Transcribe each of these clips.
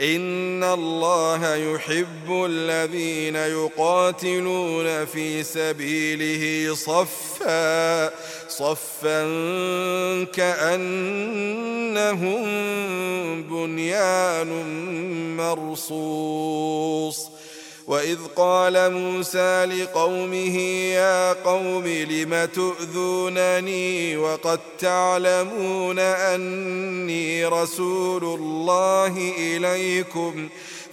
إن الله يحب الذين يقاتلون في سبيله صفا صفا كأنهم بنيان مرصوص. وإذ قال موسى لقومه يا قوم لم تؤذونني وقد تعلمون أني رسول الله إليكم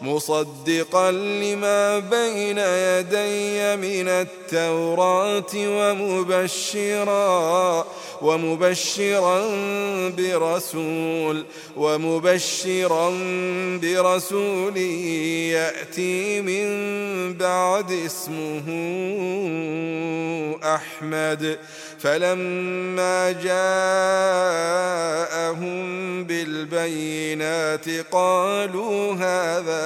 مصدقا لما بين يدي من التوراة ومبشرا ومبشرا برسول ومبشرا برسول يأتي من بعد اسمه أحمد. فلما جاءهم بالبينات قالوا هذا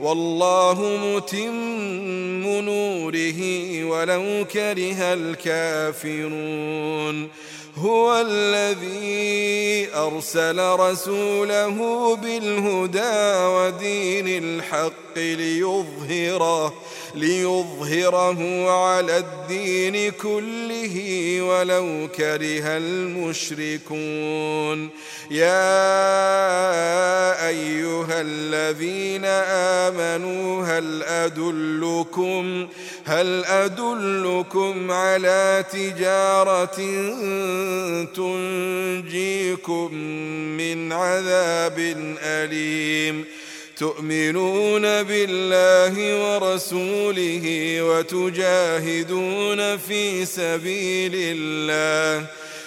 والله متم نوره ولو كره الكافرون. هو الذي أرسل رسوله بالهدى ودين الحق ليظهره ليظهره على الدين كله ولو كره المشركون. يا أيها الذين آمنوا هل أدلكم هل أدلكم على تجارة تنجيكم من عذاب أليم تؤمنون بالله ورسوله وتجاهدون في سبيل الله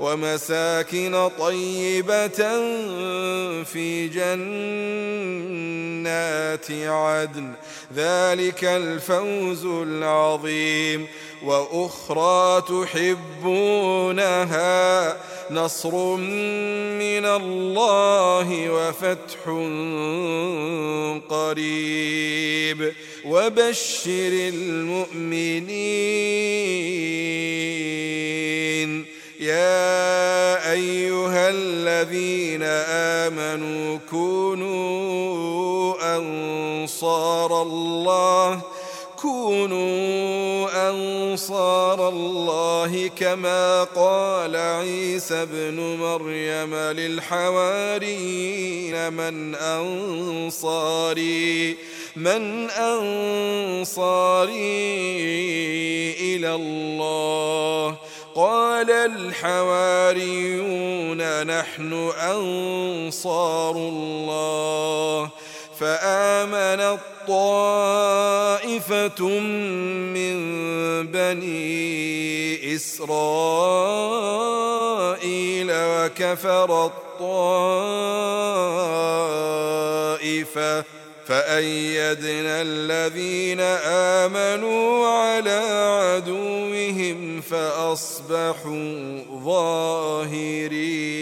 ومساكن طيبة في جنات عدن. ذلك الفوز العظيم. وأخرى تحبونها نصر من الله وفتح قريب. وبشر المؤمنين أنصار الله كونوا أنصار الله كما قال عيسى ابن مريم للحواريين من أنصاري من أنصاري إلى الله قال الحواريون نحن أنصار الله فآمن طائفة من بني إسرائيل كفرت طائفة فأيدنا الذين آمنوا على فأصبحوا ظاهرين.